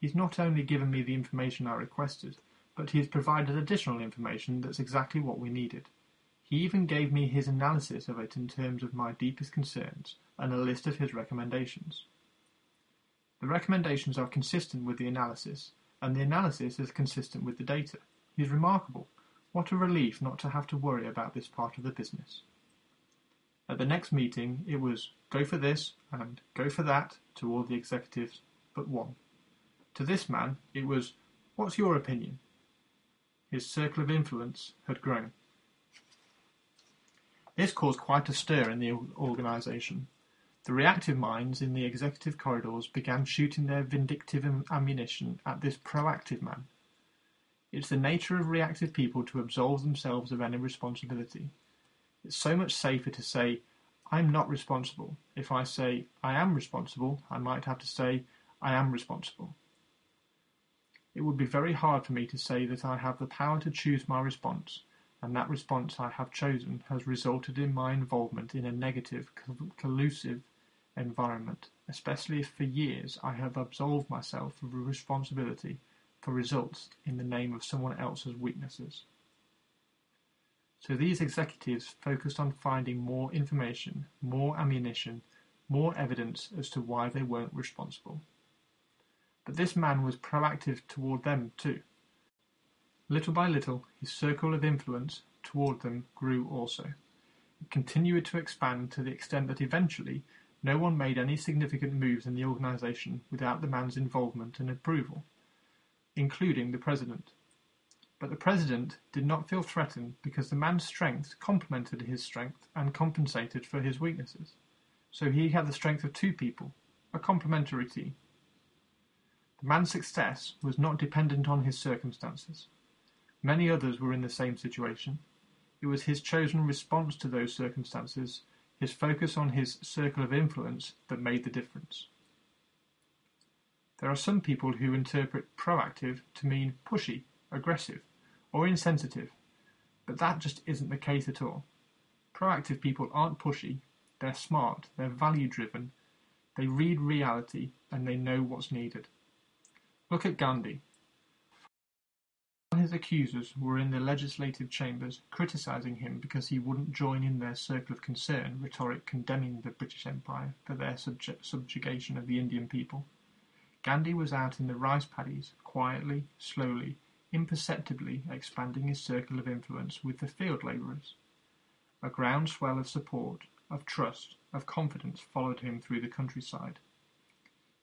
He's not only given me the information I requested, but he has provided additional information that's exactly what we needed. He even gave me his analysis of it in terms of my deepest concerns and a list of his recommendations. The recommendations are consistent with the analysis, and the analysis is consistent with the data. He's remarkable. What a relief not to have to worry about this part of the business. At the next meeting, it was go for this and go for that to all the executives but one. To this man, it was what's your opinion? His circle of influence had grown. This caused quite a stir in the organisation. The reactive minds in the executive corridors began shooting their vindictive ammunition at this proactive man. It's the nature of reactive people to absolve themselves of any responsibility. It's so much safer to say, I'm not responsible. If I say, I am responsible, I might have to say, I am responsible. It would be very hard for me to say that I have the power to choose my response, and that response I have chosen has resulted in my involvement in a negative, collusive environment, especially if for years I have absolved myself of responsibility for results in the name of someone else's weaknesses. So these executives focused on finding more information, more ammunition, more evidence as to why they weren't responsible. But this man was proactive toward them too. Little by little, his circle of influence toward them grew also. It continued to expand to the extent that eventually no one made any significant moves in the organization without the man's involvement and approval, including the president. But the president did not feel threatened because the man's strength complemented his strength and compensated for his weaknesses. So he had the strength of two people, a complementary team. The man's success was not dependent on his circumstances. Many others were in the same situation. It was his chosen response to those circumstances, his focus on his circle of influence, that made the difference. There are some people who interpret proactive to mean pushy, aggressive, or insensitive, but that just isn't the case at all. Proactive people aren't pushy, they're smart, they're value driven, they read reality, and they know what's needed. Look at Gandhi. His accusers were in the legislative chambers criticising him because he wouldn't join in their circle of concern rhetoric condemning the British Empire for their subjugation of the Indian people. Gandhi was out in the rice paddies, quietly, slowly, imperceptibly expanding his circle of influence with the field labourers. A groundswell of support, of trust, of confidence followed him through the countryside.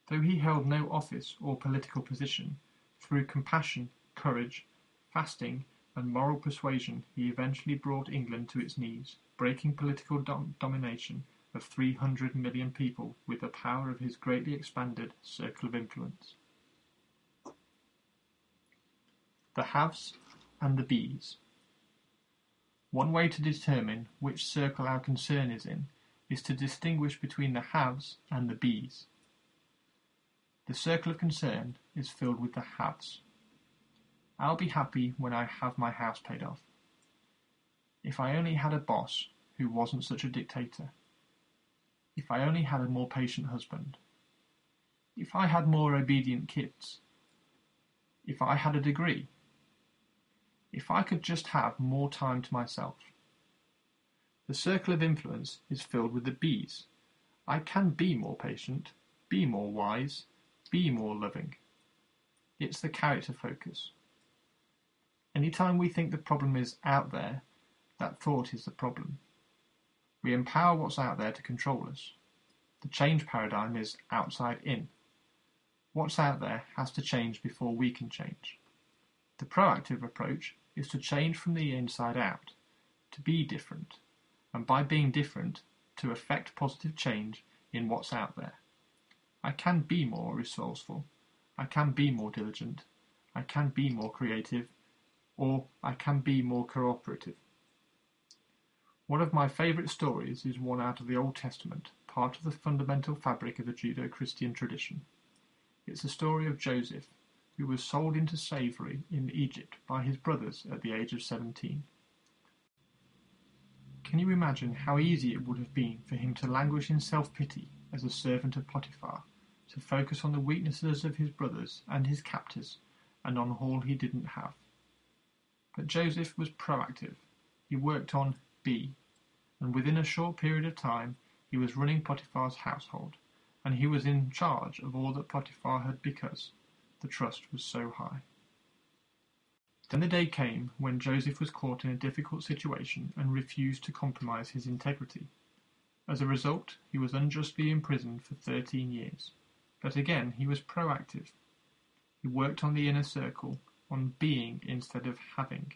Though he held no office or political position, through compassion, courage, fasting, and moral persuasion he eventually brought England to its knees, breaking political dom- domination of 300 million people with the power of his greatly expanded circle of influence. The haves and the bees. One way to determine which circle our concern is in is to distinguish between the haves and the bees. The circle of concern is filled with the haves. I'll be happy when I have my house paid off. If I only had a boss who wasn't such a dictator. If I only had a more patient husband. If I had more obedient kids. If I had a degree. If I could just have more time to myself. The circle of influence is filled with the bees. I can be more patient, be more wise, be more loving. It's the character focus. Anytime we think the problem is out there, that thought is the problem. We empower what's out there to control us. The change paradigm is outside in. What's out there has to change before we can change. The proactive approach is to change from the inside out, to be different, and by being different, to effect positive change in what's out there. I can be more resourceful. I can be more diligent. I can be more creative. Or I can be more cooperative. One of my favourite stories is one out of the Old Testament, part of the fundamental fabric of the Judeo Christian tradition. It's the story of Joseph, who was sold into slavery in Egypt by his brothers at the age of 17. Can you imagine how easy it would have been for him to languish in self pity as a servant of Potiphar, to focus on the weaknesses of his brothers and his captors, and on all he didn't have. But Joseph was proactive. He worked on B, and within a short period of time he was running Potiphar's household, and he was in charge of all that Potiphar had because the trust was so high. Then the day came when Joseph was caught in a difficult situation and refused to compromise his integrity. As a result, he was unjustly imprisoned for 13 years. But again, he was proactive. He worked on the inner circle, on being instead of having,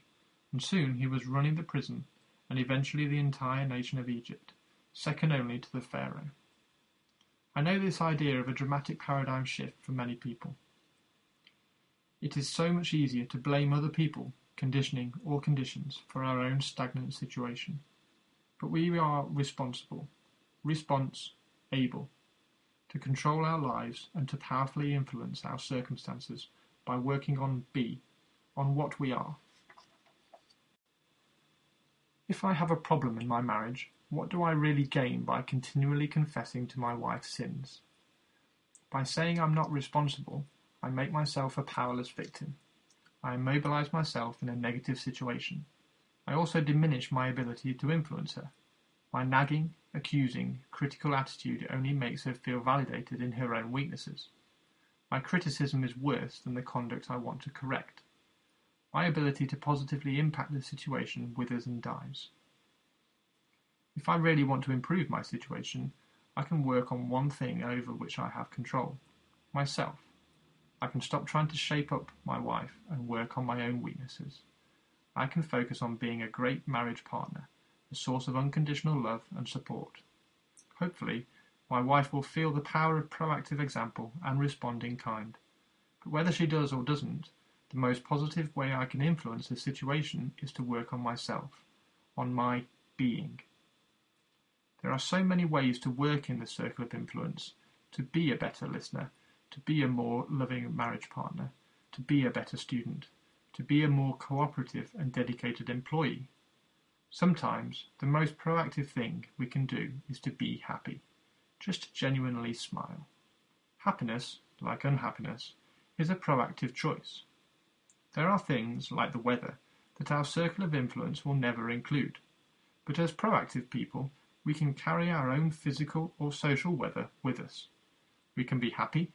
and soon he was running the prison and eventually the entire nation of Egypt, second only to the Pharaoh. I know this idea of a dramatic paradigm shift for many people. It is so much easier to blame other people, conditioning, or conditions for our own stagnant situation. But we are responsible, response able, to control our lives and to powerfully influence our circumstances by working on B, on what we are. If I have a problem in my marriage, what do I really gain by continually confessing to my wife's sins? By saying I'm not responsible, I make myself a powerless victim. I immobilize myself in a negative situation. I also diminish my ability to influence her. My nagging, accusing, critical attitude only makes her feel validated in her own weaknesses. My criticism is worse than the conduct I want to correct. My ability to positively impact the situation withers and dies. If I really want to improve my situation, I can work on one thing over which I have control myself. I can stop trying to shape up my wife and work on my own weaknesses. I can focus on being a great marriage partner, a source of unconditional love and support. Hopefully, my wife will feel the power of proactive example and respond in kind. But whether she does or doesn't, the most positive way I can influence the situation is to work on myself, on my being. There are so many ways to work in the circle of influence, to be a better listener, to be a more loving marriage partner, to be a better student, to be a more cooperative and dedicated employee. Sometimes the most proactive thing we can do is to be happy, just genuinely smile. Happiness, like unhappiness, is a proactive choice. There are things, like the weather, that our circle of influence will never include, but as proactive people, we can carry our own physical or social weather with us. We can be happy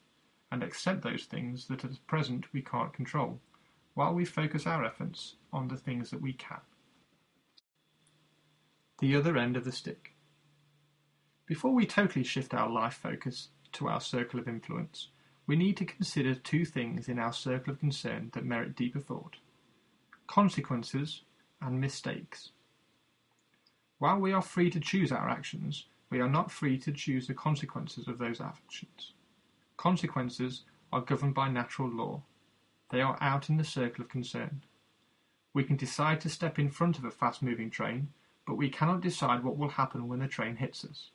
and accept those things that at present we can't control, while we focus our efforts on the things that we can. The other end of the stick. Before we totally shift our life focus to our circle of influence, we need to consider two things in our circle of concern that merit deeper thought consequences and mistakes. While we are free to choose our actions, we are not free to choose the consequences of those actions. Consequences are governed by natural law. They are out in the circle of concern. We can decide to step in front of a fast moving train, but we cannot decide what will happen when the train hits us.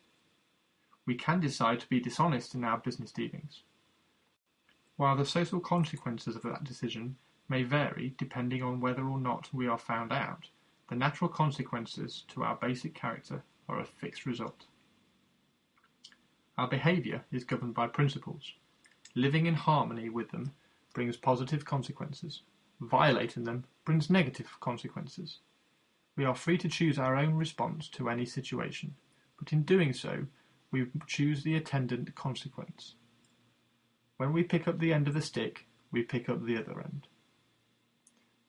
We can decide to be dishonest in our business dealings. While the social consequences of that decision may vary depending on whether or not we are found out, the natural consequences to our basic character are a fixed result. Our behaviour is governed by principles. Living in harmony with them brings positive consequences. Violating them brings negative consequences. We are free to choose our own response to any situation, but in doing so, we choose the attendant consequence. When we pick up the end of the stick, we pick up the other end.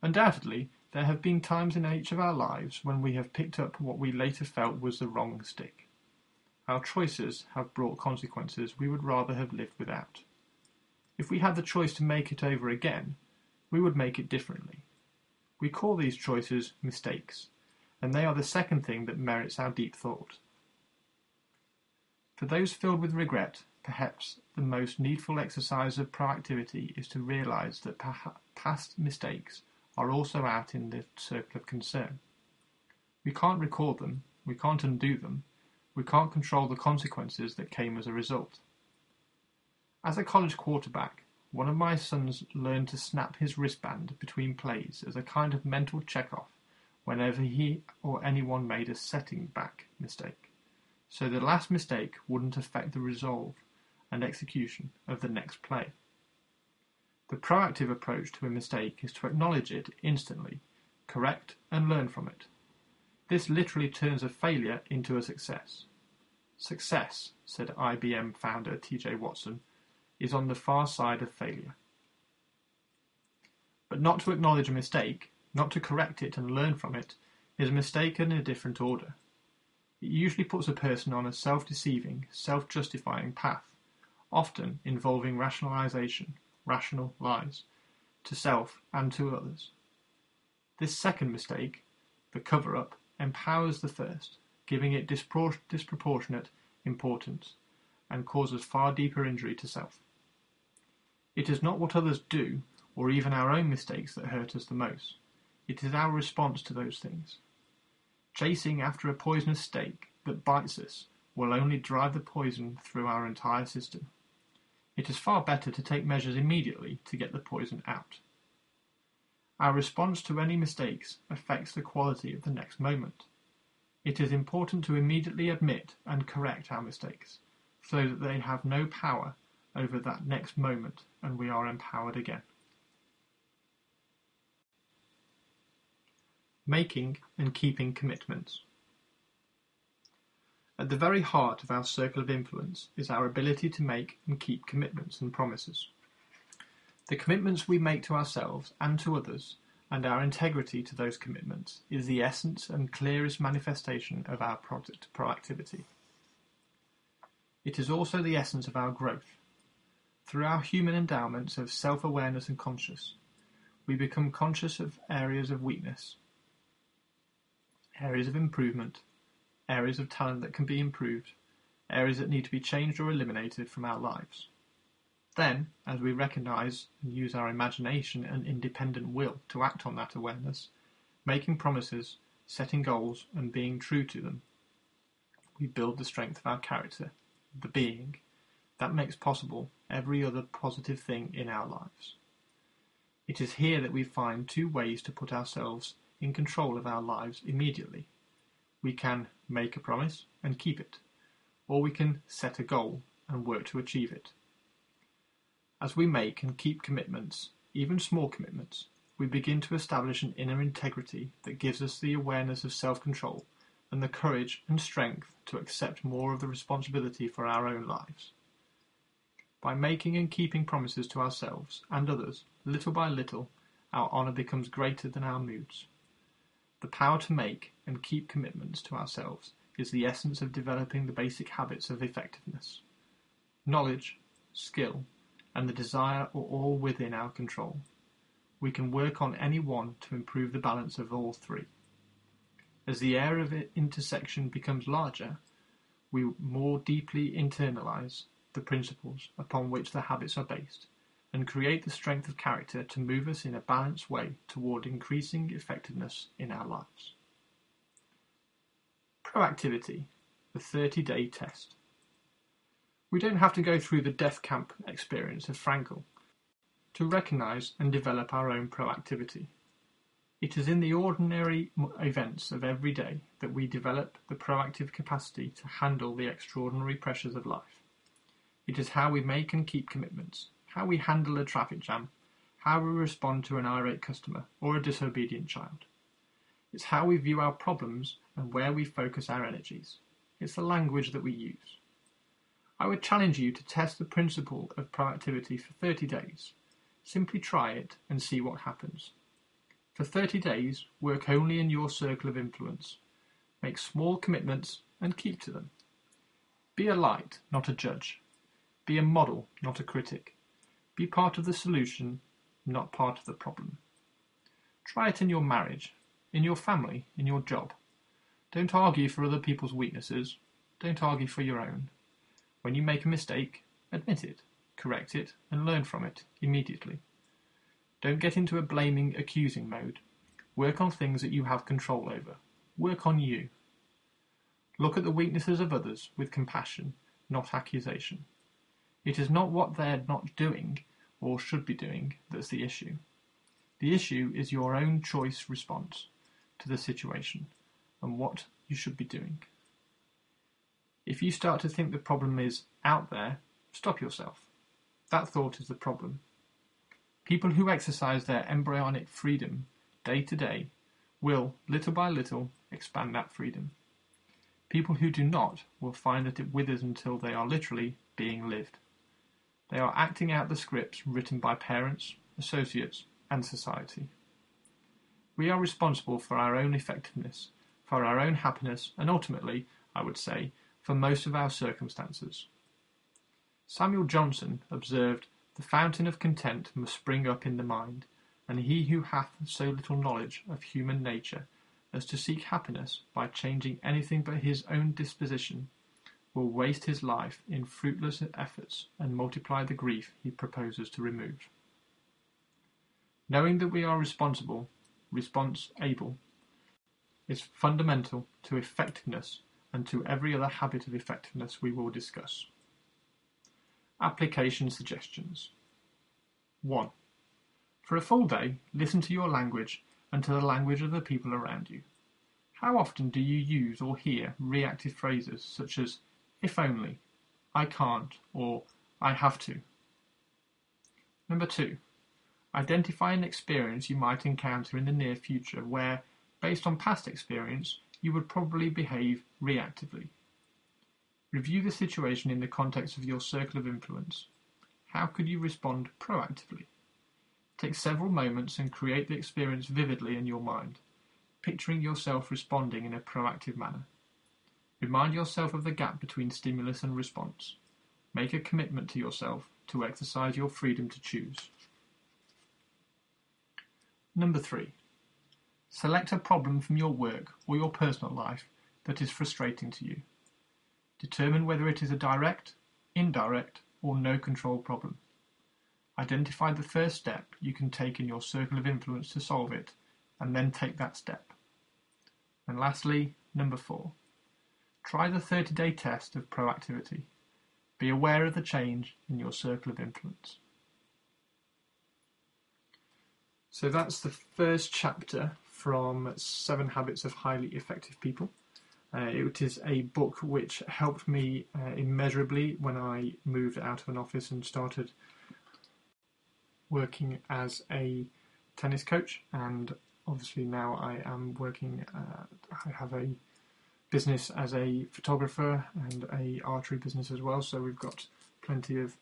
Undoubtedly, there have been times in each of our lives when we have picked up what we later felt was the wrong stick. Our choices have brought consequences we would rather have lived without. If we had the choice to make it over again, we would make it differently. We call these choices mistakes, and they are the second thing that merits our deep thought. For those filled with regret, perhaps the most needful exercise of proactivity is to realize that past mistakes are also out in the circle of concern. We can't recall them, we can't undo them, we can't control the consequences that came as a result. As a college quarterback, one of my sons learned to snap his wristband between plays as a kind of mental check-off whenever he or anyone made a setting back mistake, so the last mistake wouldn't affect the resolve and execution of the next play. The proactive approach to a mistake is to acknowledge it instantly, correct and learn from it. This literally turns a failure into a success. Success, said IBM founder T.J. Watson, is on the far side of failure. But not to acknowledge a mistake, not to correct it and learn from it, is a mistake in a different order. It usually puts a person on a self deceiving, self justifying path, often involving rationalization, rational lies, to self and to others. This second mistake, the cover up, empowers the first, giving it dispro- disproportionate importance, and causes far deeper injury to self. It is not what others do, or even our own mistakes, that hurt us the most. It is our response to those things. Chasing after a poisonous snake that bites us will only drive the poison through our entire system. It is far better to take measures immediately to get the poison out. Our response to any mistakes affects the quality of the next moment. It is important to immediately admit and correct our mistakes, so that they have no power over that next moment and we are empowered again. Making and keeping commitments. At the very heart of our circle of influence is our ability to make and keep commitments and promises. The commitments we make to ourselves and to others, and our integrity to those commitments, is the essence and clearest manifestation of our proactivity. It is also the essence of our growth. Through our human endowments of self awareness and conscious, we become conscious of areas of weakness, areas of improvement, areas of talent that can be improved, areas that need to be changed or eliminated from our lives. Then, as we recognize and use our imagination and independent will to act on that awareness, making promises, setting goals, and being true to them, we build the strength of our character, the being, that makes possible every other positive thing in our lives. It is here that we find two ways to put ourselves in control of our lives immediately. We can make a promise and keep it, or we can set a goal and work to achieve it. As we make and keep commitments, even small commitments, we begin to establish an inner integrity that gives us the awareness of self control and the courage and strength to accept more of the responsibility for our own lives. By making and keeping promises to ourselves and others, little by little, our honour becomes greater than our moods. The power to make and keep commitments to ourselves is the essence of developing the basic habits of effectiveness. Knowledge, skill, and the desire are all within our control. We can work on any one to improve the balance of all three. As the area of intersection becomes larger, we more deeply internalize the principles upon which the habits are based and create the strength of character to move us in a balanced way toward increasing effectiveness in our lives. Proactivity, the 30 day test. We don't have to go through the death camp experience of Frankl to recognize and develop our own proactivity. It is in the ordinary events of every day that we develop the proactive capacity to handle the extraordinary pressures of life. It is how we make and keep commitments, how we handle a traffic jam, how we respond to an irate customer or a disobedient child. It's how we view our problems and where we focus our energies. It's the language that we use. I would challenge you to test the principle of productivity for 30 days. Simply try it and see what happens. For 30 days, work only in your circle of influence. Make small commitments and keep to them. Be a light, not a judge. Be a model, not a critic. Be part of the solution, not part of the problem. Try it in your marriage, in your family, in your job. Don't argue for other people's weaknesses. Don't argue for your own. When you make a mistake, admit it, correct it, and learn from it immediately. Don't get into a blaming, accusing mode. Work on things that you have control over. Work on you. Look at the weaknesses of others with compassion, not accusation. It is not what they're not doing or should be doing that's the issue. The issue is your own choice response to the situation and what you should be doing. If you start to think the problem is out there, stop yourself. That thought is the problem. People who exercise their embryonic freedom day to day will, little by little, expand that freedom. People who do not will find that it withers until they are literally being lived. They are acting out the scripts written by parents, associates, and society. We are responsible for our own effectiveness, for our own happiness, and ultimately, I would say, for most of our circumstances. Samuel Johnson observed, The fountain of content must spring up in the mind, and he who hath so little knowledge of human nature as to seek happiness by changing anything but his own disposition will waste his life in fruitless efforts and multiply the grief he proposes to remove. Knowing that we are responsible, response able, is fundamental to effectiveness and to every other habit of effectiveness we will discuss. Application suggestions 1. For a full day, listen to your language and to the language of the people around you. How often do you use or hear reactive phrases such as if only, I can't, or I have to? Number two, identify an experience you might encounter in the near future where, based on past experience, you would probably behave reactively. Review the situation in the context of your circle of influence. How could you respond proactively? Take several moments and create the experience vividly in your mind, picturing yourself responding in a proactive manner. Remind yourself of the gap between stimulus and response. Make a commitment to yourself to exercise your freedom to choose. Number three, select a problem from your work or your personal life that is frustrating to you. Determine whether it is a direct, indirect, or no control problem. Identify the first step you can take in your circle of influence to solve it, and then take that step. And lastly, number four, Try the 30 day test of proactivity. Be aware of the change in your circle of influence. So that's the first chapter from Seven Habits of Highly Effective People. Uh, it is a book which helped me uh, immeasurably when I moved out of an office and started working as a tennis coach. And obviously now I am working, uh, I have a business as a photographer and a archery business as well. So we've got plenty of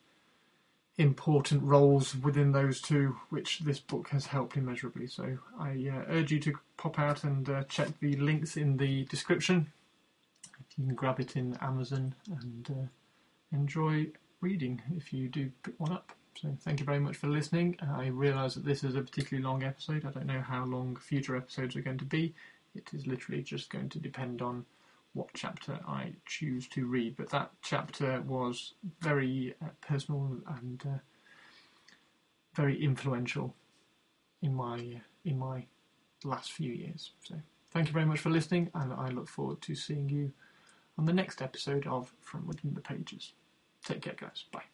important roles within those two, which this book has helped immeasurably. So I uh, urge you to pop out and uh, check the links in the description. You can grab it in Amazon and uh, enjoy reading if you do pick one up. So thank you very much for listening. I realise that this is a particularly long episode. I don't know how long future episodes are going to be. It is literally just going to depend on what chapter I choose to read, but that chapter was very uh, personal and uh, very influential in my uh, in my last few years. So thank you very much for listening, and I look forward to seeing you on the next episode of From Within the Pages. Take care, guys. Bye.